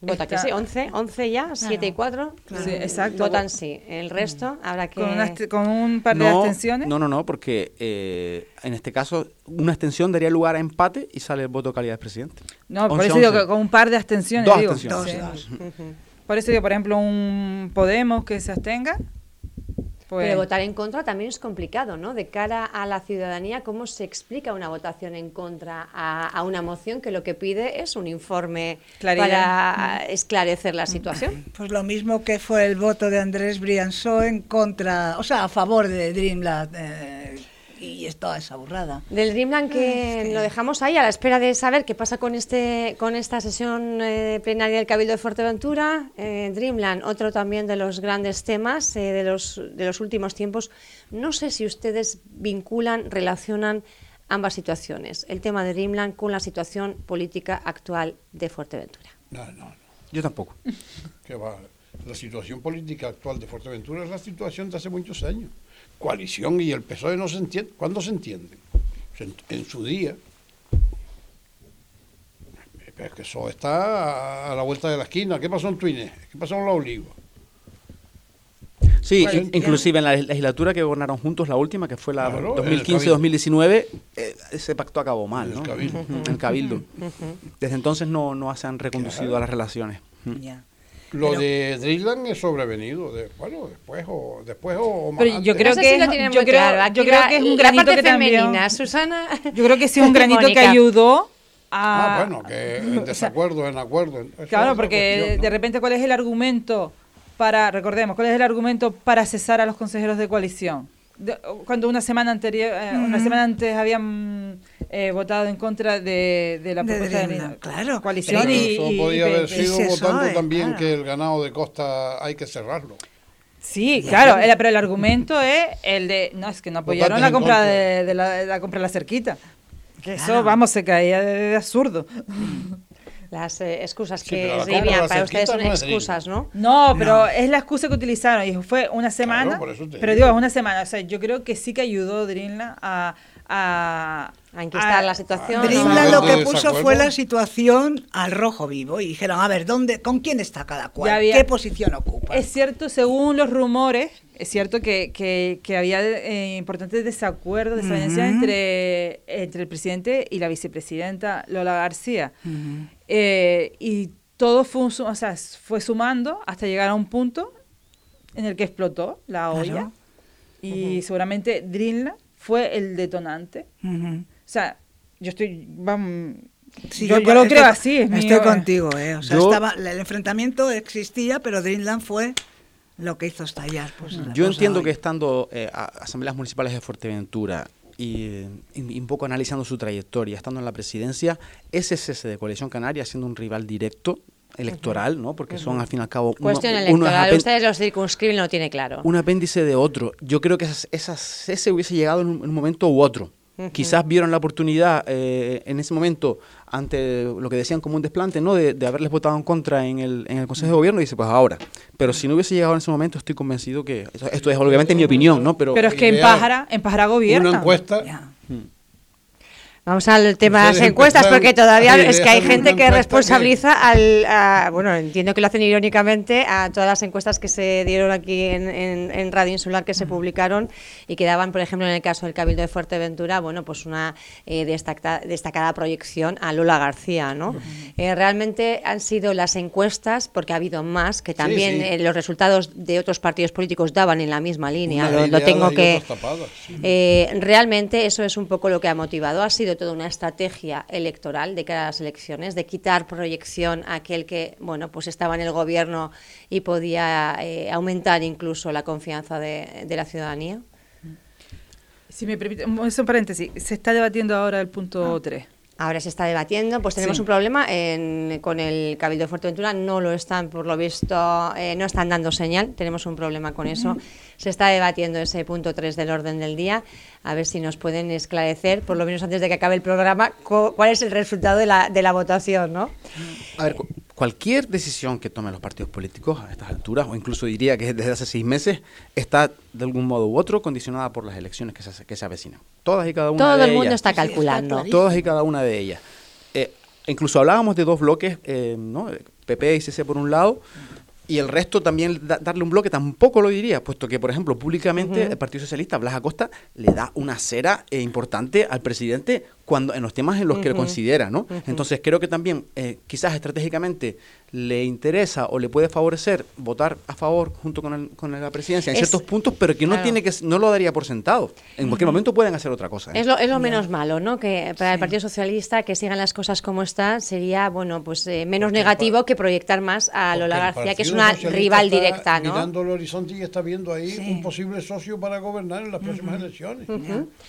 S2: Vota que sí, 11, 11 ya, 7 y 4.
S5: Sí, exacto.
S2: Votan sí. El resto habrá que...
S5: con, una con un par de
S3: No,
S5: abstenciones.
S3: no, no, no, porque eh, en este caso una abstención daría lugar a empate y sale el voto de calidad del presidente.
S5: No, por
S3: 11,
S5: eso digo
S3: 11.
S5: que con un par de abstenciones.
S3: Dos
S5: digo.
S3: abstenciones.
S4: Dos,
S5: Sí.
S4: dos.
S5: Por eso digo, por ejemplo, un Podemos que se abstenga. Pues,
S2: Pero votar en contra también es complicado, ¿no? De cara a la ciudadanía, ¿cómo se explica una votación en contra a, a una moción que lo que pide es un informe
S5: Claridad.
S2: para esclarecer la situación?
S4: Pues lo mismo que fue el voto de Andrés Briançó en contra, o sea, a favor de Dreamland. eh, es toda esa burrada.
S2: Del Dreamland que lo dejamos ahí a la espera de saber qué pasa con este con esta sesión eh, plenaria del Cabildo de Fuerteventura. Eh, Dreamland, otro también de los grandes temas eh, de, los, de los últimos tiempos. No sé si ustedes vinculan, relacionan ambas situaciones, el tema de Dreamland con la situación política actual de Fuerteventura.
S6: No, no, no.
S3: Yo tampoco.
S6: Que va. La situación política actual de Fuerteventura es la situación de hace muchos años. Coalición y el PSOE no se entienden. ¿Cuándo se entienden? En, su día. Pero es que eso está a, la vuelta de la esquina. ¿Qué pasó en Twines? ¿Qué pasó en La Oliva?
S3: Sí,
S6: Bueno,
S3: inclusive en la legislatura que gobernaron juntos, la última, que fue la
S6: Claro, en el
S3: 2015-2019, eh, ese pacto acabó mal,
S6: En el
S3: ¿no?
S6: Cabildo.
S3: El Cabildo. Desde entonces no, no se han reconducido a las relaciones. Ujú.
S6: Lo
S4: Pero-
S6: de Dreamland es sobrevenido. De, bueno, después o, después o más
S5: Pero yo creo
S2: no
S5: que
S2: si
S5: es- yo creo-
S2: claro. Aquí
S5: yo creo
S2: la-
S5: que es un granito que también-
S2: femenina, Susana.
S5: Yo creo que sí es un granito que ayudó a...
S6: Ah, bueno, que en desacuerdo, en acuerdo.
S5: Claro, porque
S6: cuestión, ¿no?
S5: de repente, ¿cuál es el argumento para, recordemos, cuál es el argumento para cesar a los consejeros de coalición? De- cuando una semana anterior, eh, una semana antes habían eh, votado en contra de, de la
S4: De
S5: propuesta de,
S4: Dreamland, claro.
S5: coalición y,
S6: eso
S5: y- y
S6: podía haber sido votando
S4: eh,
S6: también
S4: claro.
S6: que el ganado de costa hay que cerrarlo.
S5: Sí, claro, el- pero el argumento es el de, no, es que no apoyaron la compra de, de la, de la compra de la cerquita. Que eso, vamos, se caía de, de absurdo.
S2: Las eh, excusas
S6: Sí,
S2: que escribían para ustedes son
S6: no
S2: excusas, ¿no?
S5: No, pero es la excusa que utilizaron y fue una semana.
S6: por eso te
S5: pero
S6: digo.
S5: una semana. O sea, yo creo que sí que ayudó Dreamland a, a,
S2: A enquistar la situación.
S6: Dreamland
S2: ¿no?
S4: Lo que puso fue la situación al rojo vivo y dijeron, a ver, ¿dónde, ¿con quién está cada cual?
S5: Había-
S4: ¿Qué posición ocupa?
S5: Es cierto, según los rumores, es cierto que, que, que había eh, importantes desacuerdos, desavenencias
S4: Ujú.
S5: entre, entre el presidente y la vicepresidenta Lola García. Eh, y todo fue, un o sea, fue sumando hasta llegar a un punto en el que explotó la olla.
S4: Claro.
S5: Y seguramente Dreamland fue el detonante.
S4: Ujú.
S5: O sea, yo estoy, vam-
S4: Sí,
S5: Yo- yo lo creo así, es
S4: Estoy
S5: mío, eh.
S4: contigo, ¿eh? O sea,
S3: Yo-
S4: estaba, el enfrentamiento existía, pero Dreamland fue lo que hizo estallar. Pues,
S3: Yo entiendo
S4: hoy.
S3: que estando eh, a asambleas municipales de Fuerteventura y, un poco analizando su trayectoria, estando en la presidencia, ese cese de Coalición Canaria siendo un rival directo electoral, ¿no? Porque son al fin y al cabo
S2: Cuestión
S3: es
S2: electoral, ustedes los circunscriben, lo tiene claro.
S3: un apéndice de otro. Yo creo que esas, esas- ese hubiese llegado en un, en un momento u otro. Quizás vieron la oportunidad eh, en ese momento, ante lo que decían como un desplante, ¿no? De, de haberles votado en contra en el, en el Consejo de Gobierno, y dice, pues ahora. Pero si no hubiese llegado en ese momento, estoy convencido que. Esto, esto es obviamente mi opinión, ¿no? Pero,
S5: Pero es que en. Pájara, en Pájara gobierna.
S6: Una encuesta.
S2: Vamos al tema de las encuestas, porque todavía es que hay gente que responsabiliza al. a- bueno, entiendo que lo hacen irónicamente a todas las encuestas que se dieron aquí en, en- en Radio Insular que se publicaron y que daban, por ejemplo, en el caso del Cabildo de Fuerteventura, bueno, pues una eh, destaca- destacada proyección a Lola García, ¿no? Eh, realmente han sido las encuestas, porque ha habido más, que también
S6: sí.
S2: eh, los resultados de otros partidos políticos daban en la misma línea. Lo, lo tengo que. realmente eso es un poco lo que ha motivado. Ha sido toda una estrategia electoral de cara a las elecciones, de quitar proyección a aquel que, bueno, pues estaba en el gobierno y podía eh, aumentar incluso la confianza de, de la ciudadanía.
S5: Si me permite, un es un paréntesis, se está debatiendo ahora el punto 3.
S2: Ahora se está debatiendo, pues tenemos
S5: Sí.
S2: un problema en- con el Cabildo de Fuerteventura, no lo están, por lo visto, eh, no están dando señal, tenemos un problema con eso. Se está debatiendo ese punto 3 del orden del día, a ver si nos pueden esclarecer, por lo menos antes de que acabe el programa, cu- cuál es el resultado de la, de la votación, ¿no?
S3: A ver, cualquier decisión que tomen los partidos políticos a estas alturas, o incluso diría que desde hace seis meses, está de algún modo u otro condicionada por las elecciones que se, que se avecinan. Todas y cada una
S2: Todo
S3: de
S2: el mundo
S3: ellas.
S2: está
S4: Sí, está
S2: calculando.
S3: Todas y cada una de ellas. Eh, incluso hablábamos de dos bloques, eh, ¿no? PP y CC por un lado, y el resto también da- darle un bloque tampoco lo diría, puesto que, por ejemplo, públicamente el Partido Socialista, Blas Acosta, le da una cera eh, importante al presidente cuando en los temas en los que lo considera, ¿no? Entonces creo que también eh, quizás estratégicamente le interesa o le puede favorecer votar a favor junto con, el- con la presidencia en
S2: Es-
S3: ciertos puntos, pero que no
S2: claro.
S3: tiene que no lo daría por sentado. En cualquier momento pueden hacer otra cosa. ¿eh?
S2: Es lo, es lo menos malo, ¿no? Que para el Partido Socialista que sigan las cosas como están sería, bueno, pues eh, menos
S6: Porque
S2: negativo que proyectar más a Lola García, que es una rival
S6: está
S2: directa, ¿no?
S6: Mirando el horizonte y está viendo ahí
S4: Sí.
S6: un posible socio para gobernar en las próximas elecciones.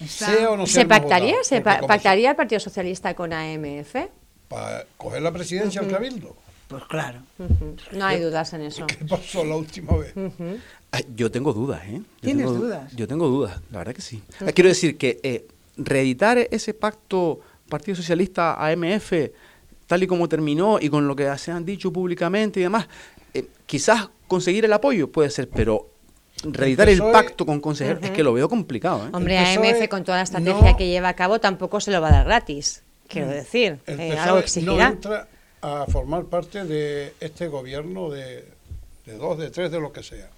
S6: Sea o no sea
S2: ¿Se pactaría,
S6: votado,
S2: se pa- pactaría el Partido Socialista con AMF?
S6: Para coger la presidencia al Cabildo.
S4: Pues claro.
S2: No hay dudas en eso.
S6: ¿Qué pasó la última vez?
S3: Ay, Yo tengo dudas, ¿eh? Yo
S4: ¿Tienes
S3: tengo du-
S4: dudas?
S3: Yo tengo dudas, la verdad que sí. Eh, Quiero decir que eh, reeditar ese pacto Partido Socialista AMF, tal y como terminó y con lo que se han dicho públicamente y demás, eh, quizás conseguir el apoyo puede ser, pero reeditar el,
S6: PSOE
S3: pacto con consejeros es que lo veo complicado, ¿eh?
S2: Hombre, AMF con toda la estrategia
S6: no-
S2: que lleva a cabo tampoco se lo va a dar gratis, quiero decir.
S6: El
S2: eh, algo
S6: no
S2: exigirá.
S6: entra a formar parte de este gobierno de, de dos, de tres, de lo que sea.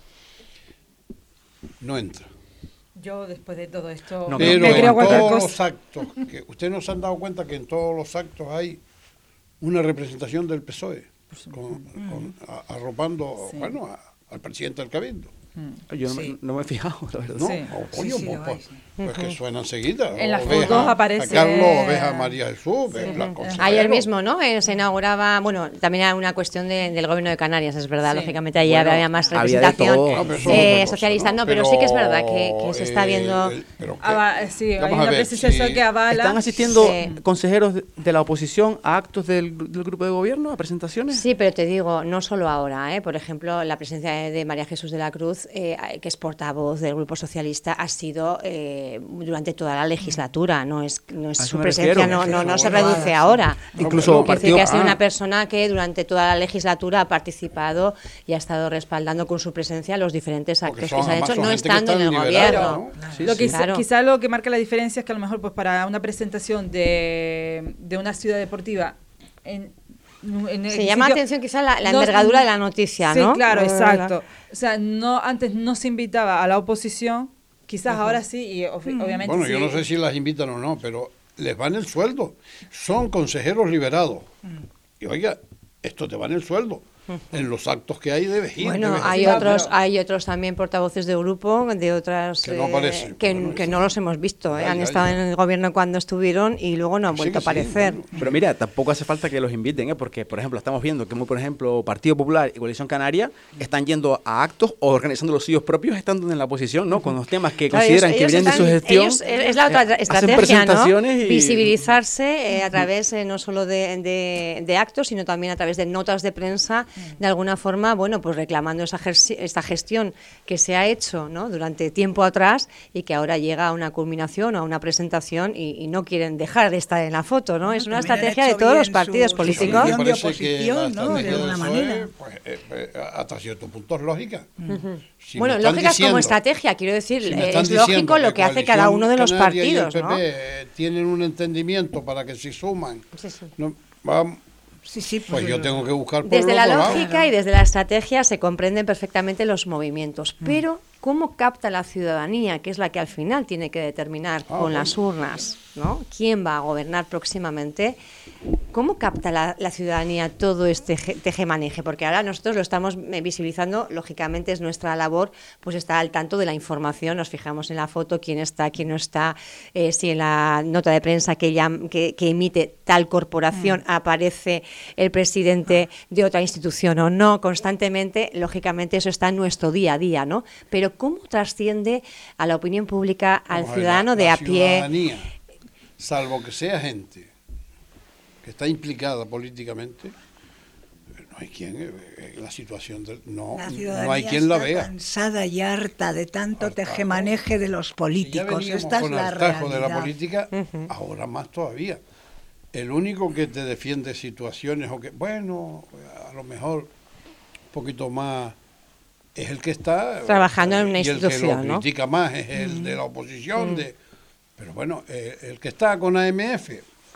S6: No entra.
S5: Yo después de todo esto
S3: No,
S6: Pero
S5: me
S6: en
S5: cualquier
S6: todos
S5: cosa.
S6: los actos, que ustedes no se han dado cuenta que en todos los actos hay una representación del PSOE, con- con- a- arropando
S5: Sí.
S6: bueno, a- al presidente del Cabildo.
S3: Yo no, me-
S4: Sí.
S3: no me he fijado, la verdad.
S6: ¿no?
S5: Sí.
S6: O,
S4: Sí,
S6: coño,
S4: sí,
S6: pues,
S4: sí.
S6: que suena enseguida.
S5: En las
S6: O ves
S5: fotos aparece-
S6: A Carlos, o ves a María Jesús, ves la.
S2: Ayer mismo, ¿no? Eh, se inauguraba, bueno, también era una cuestión de- del gobierno de Canarias, es verdad.
S5: Sí.
S2: Lógicamente allí
S3: Bueno,
S2: había más
S3: había
S2: representación
S6: pero es
S2: eh,
S6: cosa,
S2: socialista, no, pero, sí que es verdad que, que se está
S6: eh,
S2: viendo.
S6: el- pero que-
S5: Ava- sí, hay una
S6: ver, si-
S5: que avala.
S3: ¿Están asistiendo
S2: Sí.
S3: consejeros de, la oposición a actos del, del grupo de gobierno, a presentaciones?
S2: Sí, pero te digo, no solo ahora, ¿eh? por ejemplo, la presencia de de María Jesús de la Cruz, eh, que es portavoz del Grupo Socialista, ha sido eh, durante toda la legislatura, no es, no su presencia,
S3: refiero.
S2: no, no, no se reduce
S4: sí.
S2: ahora.
S3: Incluso partido-
S2: que ha sido
S3: ah.
S2: una persona que durante toda la legislatura ha participado y ha estado respaldando con su presencia los diferentes actos
S6: son
S2: que se han hecho, no estando en el gobierno.
S6: ¿no?
S3: Sí,
S5: lo
S3: sí.
S5: que
S2: Claro.
S5: quizá lo que marca la diferencia es que a lo mejor pues para una presentación de, de una ciudad deportiva en, en el
S2: Se llama
S5: sitio-
S2: atención quizá la, la
S5: no-
S2: envergadura de la noticia,
S5: sí,
S2: ¿no?
S5: claro,
S2: La- la-
S5: exacto. O sea, no antes no se invitaba a la oposición, quizás ahora sí y ob- obviamente
S6: Bueno, yo no sé si las invitan o no, pero les van el sueldo. Son consejeros liberados. Y oiga, esto te van el sueldo. En los actos que hay debes ir.
S2: Bueno,
S6: debes
S2: hay
S6: ir.
S2: otros, hay otros también portavoces de grupo, de otras
S6: Que no
S2: eh,
S6: aparecen,
S2: que,
S6: bueno,
S2: que
S6: sí.
S2: no los hemos visto. eh,
S6: Ya,
S2: Han
S6: ya,
S2: estado
S6: ya.
S2: en el gobierno cuando estuvieron y luego no han
S6: Sí
S2: vuelto a
S6: sí,
S2: aparecer.
S6: bueno.
S3: Pero mira, tampoco hace falta que los inviten, ¿eh? porque, por ejemplo, estamos viendo que, muy, por ejemplo, Partido Popular y Coalición Canaria están yendo a actos o organizando los suyos propios estando en la oposición, ¿no? Con los temas que
S2: Claro,
S3: consideran
S2: ellos-
S3: que
S2: ellos
S3: vienen de su gestión.
S2: ellos- es la otra
S3: eh,
S2: estrategia, ¿no?
S3: y-
S2: Visibilizarse eh, a través eh, no solo de, de- de actos, sino también a través de notas de prensa, de alguna forma, bueno, pues reclamando esa, esta gestión que se ha hecho ¿no? durante tiempo atrás y que ahora llega a una culminación o a una presentación y, y no quieren dejar de estar en la foto, ¿no? Es una estrategia de todos los partidos
S4: su-
S2: políticos.
S6: Me
S4: de
S6: parece que
S4: oposición,
S6: la
S4: ¿no? De alguna manera.
S6: pues, eh, eh, hasta cierto punto es lógica. Si me
S2: bueno,
S6: están
S2: lógicas como
S6: diciendo-
S2: estrategia, quiero decir,
S6: si
S2: eh, es lógico
S6: diciendo
S2: lo que hace cada uno de los
S6: Canaria y el
S2: partidos, ¿no?
S6: Tienen un entendimiento para que se suman.
S2: Sí, sí.
S6: No, vamos,
S4: Sí, sí,
S6: pues
S4: pues,
S6: yo tengo que buscar por
S2: Desde la
S6: lado.
S2: lógica y desde la estrategia se comprenden perfectamente los movimientos,
S6: Mm.
S2: pero ¿cómo capta la ciudadanía, que es la que al final tiene que determinar
S6: Ah,
S2: con
S6: bueno.
S2: las urnas, ¿no? quién va a gobernar próximamente? ¿Cómo capta la, la ciudadanía todo este je- tejemaneje? Porque ahora nosotros lo estamos eh, visibilizando, lógicamente es nuestra labor, pues estar al tanto de la información, nos fijamos en la foto, quién está, quién no está, eh, si en la nota de prensa que, llam- que, que emite tal corporación aparece el presidente de otra institución o no, constantemente, lógicamente eso está en nuestro día a día, ¿no? Pero ¿cómo trasciende a la opinión pública, al ciudadano
S6: la-
S2: de
S6: la
S2: a pie?
S6: salvo que sea gente que está implicada políticamente, no hay quien, eh, eh, la situación del- no,
S4: la
S6: no
S4: ciudadanía
S6: hay quien la
S4: está
S6: vea.
S4: cansada y harta de tanto
S6: Harta,
S4: tejemaneje de los
S6: Si ya
S4: políticos. Esta es la
S6: hartazgo de la
S4: realidad.
S6: política, ahora más todavía. El único que te defiende situaciones o que, bueno, a lo mejor un poquito más es el que está
S2: Trabajando en una
S6: y el
S2: institución,
S6: que lo
S2: ¿no?
S6: critica más es el de la oposición de pero bueno eh, el que está con AMF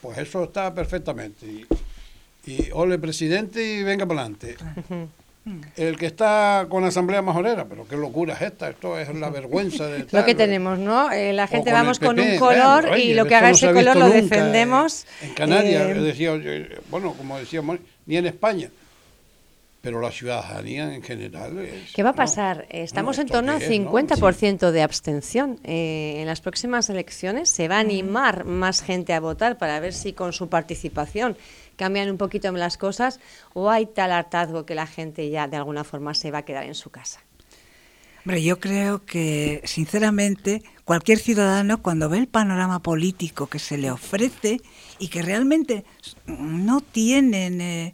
S6: pues eso está perfectamente y, y ole presidente y venga para adelante el que está con la asamblea majorera pero qué locura es esta esto es la vergüenza de
S2: Lo
S6: tal,
S2: que tenemos, ¿no? Eh, la gente
S6: con
S2: vamos con un color y lo que haga
S6: no
S2: ese color lo
S6: nunca,
S2: defendemos.
S6: En, en Canarias,
S2: Eh,
S6: decía, eh, bueno, como decíamos, ni en España. Pero la ciudadanía en general. es-
S2: ¿Qué va a pasar? Estamos
S6: no,
S2: en
S6: ¿esto
S2: torno al
S6: qué es, no?
S2: 50% de abstención. Eh, en las próximas elecciones se va a animar más gente a votar para ver si con su participación cambian un poquito las cosas o hay tal hartazgo que la gente ya de alguna forma se va a quedar en su casa.
S4: Hombre, yo creo que, sinceramente, cualquier ciudadano, cuando ve el panorama político que se le ofrece y que realmente no tienen eh,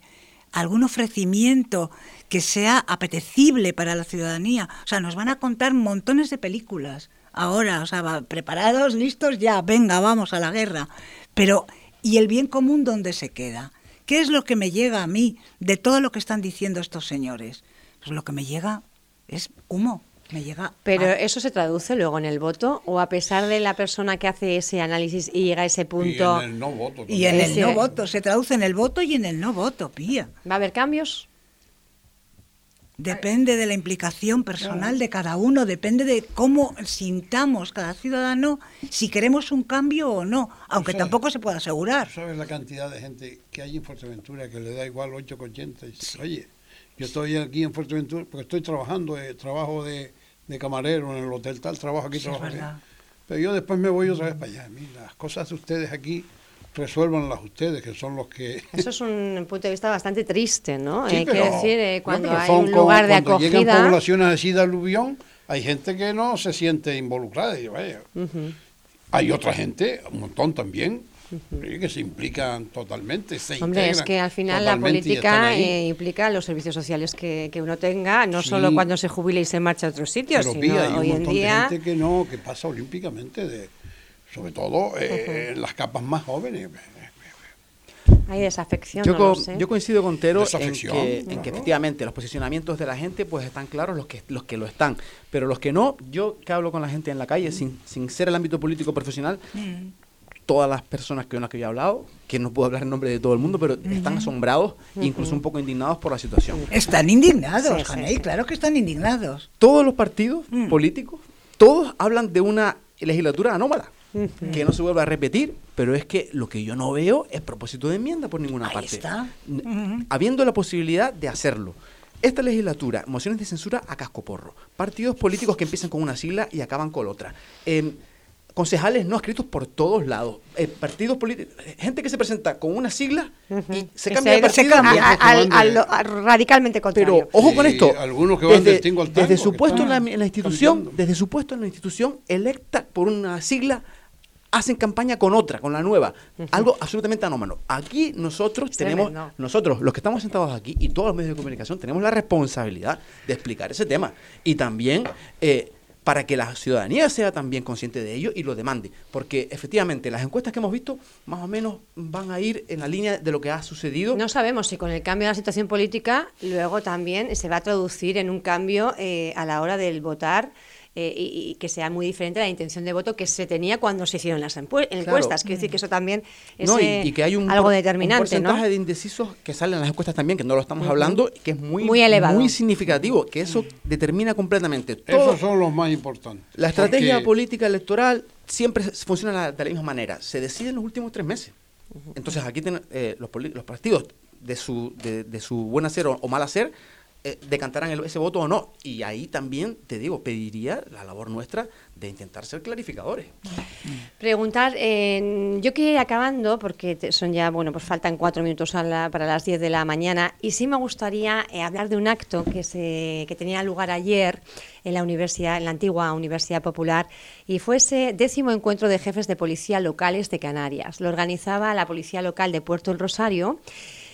S4: algún ofrecimiento que sea apetecible para la ciudadanía, o sea, nos van a contar montones de películas ahora, o sea, preparados, listos, ya, venga, vamos a la guerra. Pero, ¿y el bien común dónde se queda? ¿Qué es lo que me llega a mí de todo lo que están diciendo estos señores? Pues lo que me llega es humo. Me llega.
S2: Pero
S4: a-
S2: eso se traduce luego en el voto o a pesar de la persona que hace ese análisis y llega a ese
S6: Y
S2: punto,
S6: en el no voto.
S4: y en el no voto. Se traduce en el voto y en el no voto, pía.
S2: ¿va a haber cambios?
S4: Depende de la implicación personal de cada uno, depende de cómo sintamos cada ciudadano si queremos un cambio o no, aunque tampoco se puede asegurar.
S6: ¿Tú ¿Sabes la cantidad de gente que hay en Fuerteventura que le da igual 8,80? Y dice, Oye, yo estoy aquí en Fuerteventura porque estoy trabajando, eh, trabajo de, de camarero en el hotel tal, trabajo aquí,
S4: Sí,
S6: trabajo allá. Pero yo después me voy otra vez para allá. Mira, las cosas de ustedes aquí, resuélvanlas ustedes, que son los que...
S2: Eso es un punto de vista bastante triste, ¿no?
S6: Sí,
S2: Hay que
S6: pero-
S2: decir, eh,
S6: no,
S2: cuando
S6: pero
S2: hay
S6: son
S2: un lugar de
S6: cuando llegan
S2: acogida...
S6: poblaciones así de aluvión, hay gente que no se siente involucrada. Y, vaya, Hay otra gente, un montón también, que se implican totalmente. Se
S2: Hombre, es que al final la política eh, implica los servicios sociales que, que uno tenga, no
S6: Sí.
S2: solo cuando se jubile y se marcha a otros sitios,
S6: Pero
S2: sino
S6: Pía, hay un
S2: hoy en día...
S6: de gente que no, que pasa olímpicamente, de, sobre todo eh, en las capas más jóvenes.
S2: Hay desafección,
S3: Yo,
S2: no lo
S3: co-
S2: sé.
S3: yo coincido con Tero en que, en
S6: claro.
S3: que efectivamente los posicionamientos de la gente pues están claros los que, los que lo están, pero los que no, yo que hablo con la gente en la calle sin, sin ser el ámbito político profesional, todas las personas con las que yo he hablado, que no puedo hablar en nombre de todo el mundo, pero están asombrados, incluso un poco indignados por la situación.
S4: Están indignados,
S2: Sí,
S4: Janey,
S2: sí.
S4: claro que están indignados.
S3: Todos los partidos políticos, todos hablan de una legislatura anómala. que no se vuelva a repetir, pero es que lo que yo no veo es propósito de enmienda por ninguna
S4: Ahí
S3: parte.
S4: está.
S3: Habiendo la posibilidad de hacerlo. Esta legislatura, mociones de censura a cascoporro. Partidos políticos que empiezan con una sigla y acaban con otra. Concejales no escritos por todos lados. Eh, partidos políticos, gente que se presenta con una sigla y se cambia de partido.
S2: radicalmente contrario.
S3: Pero ojo con esto.
S6: algunos que van del tingo al tango,
S3: desde su puesto en la,
S6: están
S3: en la institución,
S6: cambiando.
S3: desde su puesto en la institución electa por una sigla, hacen campaña con otra, con la nueva. Algo absolutamente anómalo. Aquí nosotros tenemos,
S2: tremendo.
S3: nosotros, los que estamos sentados aquí y todos los medios de comunicación, tenemos la responsabilidad de explicar ese tema. Y también eh, para que la ciudadanía sea también consciente de ello y lo demande. Porque efectivamente las encuestas que hemos visto más o menos van a ir en la línea de lo que ha sucedido.
S2: No sabemos si con el cambio de la situación política luego también se va a traducir en un cambio eh, a la hora del votar eh, y, y que sea muy diferente a la intención de voto que se tenía cuando se hicieron las encuestas. Quiero decir que eso también es
S3: No, y,
S2: eh,
S3: y que hay un,
S2: algo determinante,
S3: un porcentaje
S2: ¿no?
S3: de indecisos que salen en las encuestas también, que no lo estamos hablando, que es muy,
S2: Muy elevado.
S3: muy significativo, que eso determina completamente todo.
S6: Esos son los más importantes.
S3: La estrategia
S6: Porque-
S3: política electoral siempre funciona de la misma manera. Se decide en los últimos tres meses. Entonces aquí tienen, eh, los, poli- los partidos de su, de, de su buen hacer o, o mal hacer eh, decantarán el- ese voto o no. Y ahí también, te digo, pediría la labor nuestra de intentar ser clarificadores.
S2: Preguntar, eh, yo quiero ir acabando porque son ya, bueno, pues faltan cuatro minutos a la- para las 10 de la mañana y sí me gustaría eh, hablar de un acto que, se, que tenía lugar ayer en la universidad, en la antigua Universidad Popular y fue ese décimo encuentro de jefes de policía locales de Canarias. Lo organizaba la Policía Local de Puerto El Rosario.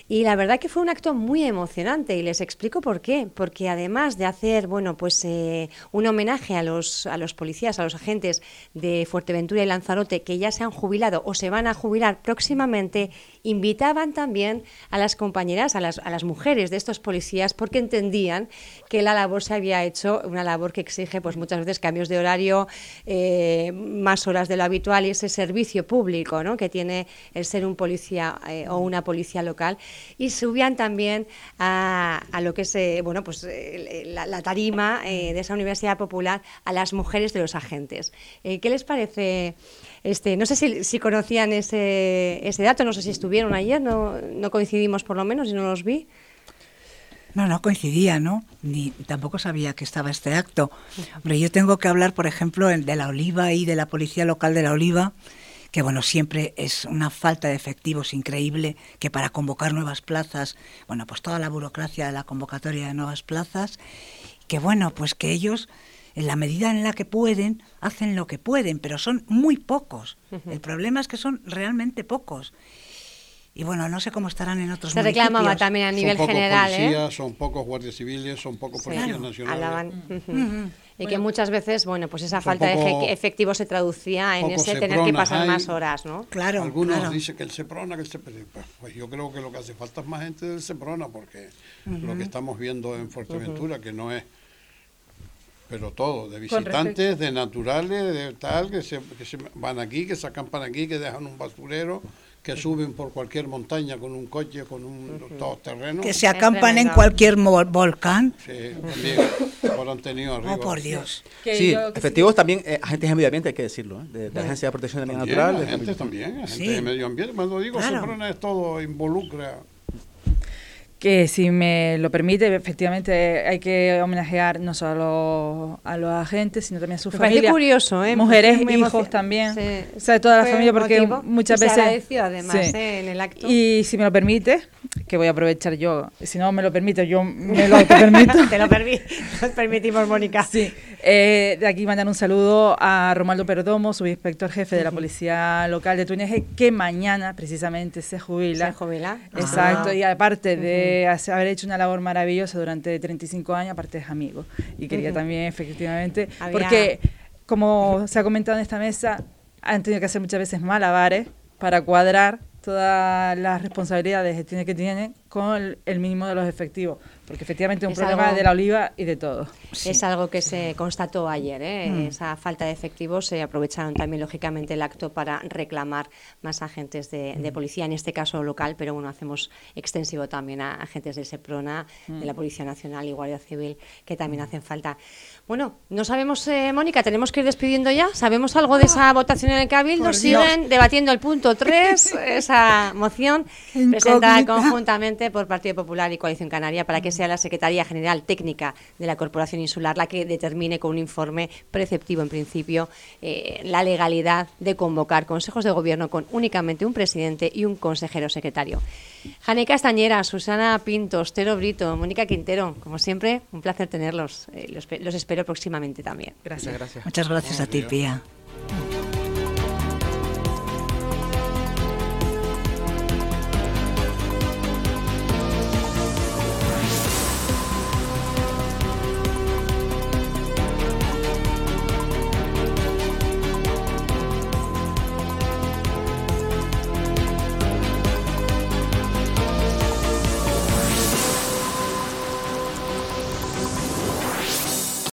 S2: Y la verdad que fue un acto muy emocionante y les explico por qué. Porque además de hacer, bueno, pues eh, un homenaje a los, a los policías, a los agentes de Fuerteventura y Lanzarote que ya se han jubilado o se van a jubilar próximamente, invitaban también a las compañeras, a las, mujeres de estos policías, porque entendían que la labor se había hecho, una labor que exige pues muchas veces cambios de horario, eh, más horas de lo habitual y ese servicio público ¿no? que tiene el ser un policía eh, o una policía local y subían también a, lo que es eh, bueno pues la, tarima de esa universidad popular a las mujeres de los agentes qué les parece este no sé si, si conocían ese, ese dato no sé si estuvieron ayer no, no coincidimos por lo menos y no los vi
S4: No, no coincidía, ¿no? Ni tampoco sabía que estaba este acto. Hombre, yo tengo que hablar, por ejemplo, de la Oliva y de la policía local de la Oliva, que bueno, siempre es una falta de efectivos increíble, que para convocar nuevas plazas, bueno, pues toda la burocracia de la convocatoria de nuevas plazas, que bueno, pues que ellos, en la medida en la que pueden, hacen lo que pueden, pero son muy pocos. El problema es que son realmente pocos. Y bueno, no sé cómo estarán en otros
S2: se reclamaba
S4: municipios.
S2: también a
S6: son
S2: nivel
S6: pocos
S2: general
S6: policías,
S2: ¿eh?
S6: son pocos guardias civiles, son pocos
S2: Sí,
S6: policías nacionales.
S2: hablaban, ujú.
S4: Ujú.
S2: Y que muchas veces, bueno, pues esa
S6: Son
S2: falta de
S6: poco-
S2: efe- efectivo se traducía en ese tener que pasar
S6: hay.
S2: más horas, ¿no?
S4: Claro,
S6: Algunos
S4: claro.
S6: dicen que el Seprona, que el Seprona. Pues, pues yo creo que lo que hace falta es más gente del Seprona, porque lo que estamos viendo en Fuerteventura, que no es, pero todo, de visitantes, de naturales, de tal, que se, que se van aquí, que se acampan aquí, que dejan un basurero, que suben por cualquier montaña con un coche, con un todoterreno.
S4: Que se acampan en cualquier volcán.
S6: Sí, también, tenido arriba.
S4: Oh, por Dios.
S5: Que
S3: sí,
S5: yo-
S3: efectivos también, eh, agentes de medio ambiente, hay que decirlo, ¿eh? de, de la Agencia de Protección del Medio Natural.
S6: gente también, la gente
S4: Sí.
S6: de medio ambiente. Cuando digo
S4: Claro.
S6: Seprona es todo, involucra.
S5: Que si me lo permite, efectivamente hay que homenajear no solo a los agentes, sino también a sus familias.
S2: curioso, ¿eh?
S5: Mujeres, hijos también.
S2: Sí.
S5: O sea, toda la familia, porque muchas
S2: y se
S5: veces.
S2: agradeció, además,
S5: Sí.
S2: ¿eh? en el acto.
S5: Y si me lo permite, que voy a aprovechar yo, si no me lo permite, yo me lo permito.
S2: Te lo permi- nos permitimos, Mónica.
S5: Sí, eh, de aquí mandar un saludo a Romaldo Perdomo, subinspector jefe de la Policía Local de Túnez, que mañana precisamente se jubila.
S2: Se jubila.
S5: Exacto,
S2: Ah.
S5: y aparte de hacer- haber hecho una labor maravillosa durante 35 años, aparte es amigo. Y quería también, efectivamente,
S2: Había-
S5: porque como se ha comentado en esta mesa, han tenido que hacer muchas veces malabares para cuadrar todas las responsabilidades que tienen con el mínimo de los efectivos, porque efectivamente es un problema de la oliva y de todo.
S2: Es algo que se constató ayer, ¿eh? mm. esa falta de efectivos. Se aprovecharon también, lógicamente, el acto para reclamar más agentes de, mm. policía, en este caso local, pero bueno, hacemos extensivo también a agentes del SEPRONA, de la mm. Policía Nacional y Guardia Civil, que también hacen falta. Bueno, no sabemos, eh, Mónica, tenemos que ir despidiendo ya. ¿Sabemos algo de esa votación en el Cabildo? Siguen debatiendo el punto 3, esa moción presentada conjuntamente por Partido Popular y Coalición Canaria para que sea la Secretaría General Técnica de la Corporación Insular la que determine con un informe preceptivo, en principio, eh, la legalidad de convocar consejos de gobierno con únicamente un presidente y un consejero secretario. Jane Castañera, Susana Pintos, Tero Brito, Mónica Quintero, como siempre, un placer tenerlos. Eh, los, los espero próximamente también.
S5: Gracias, gracias.
S4: Muchas gracias a ti, Pía.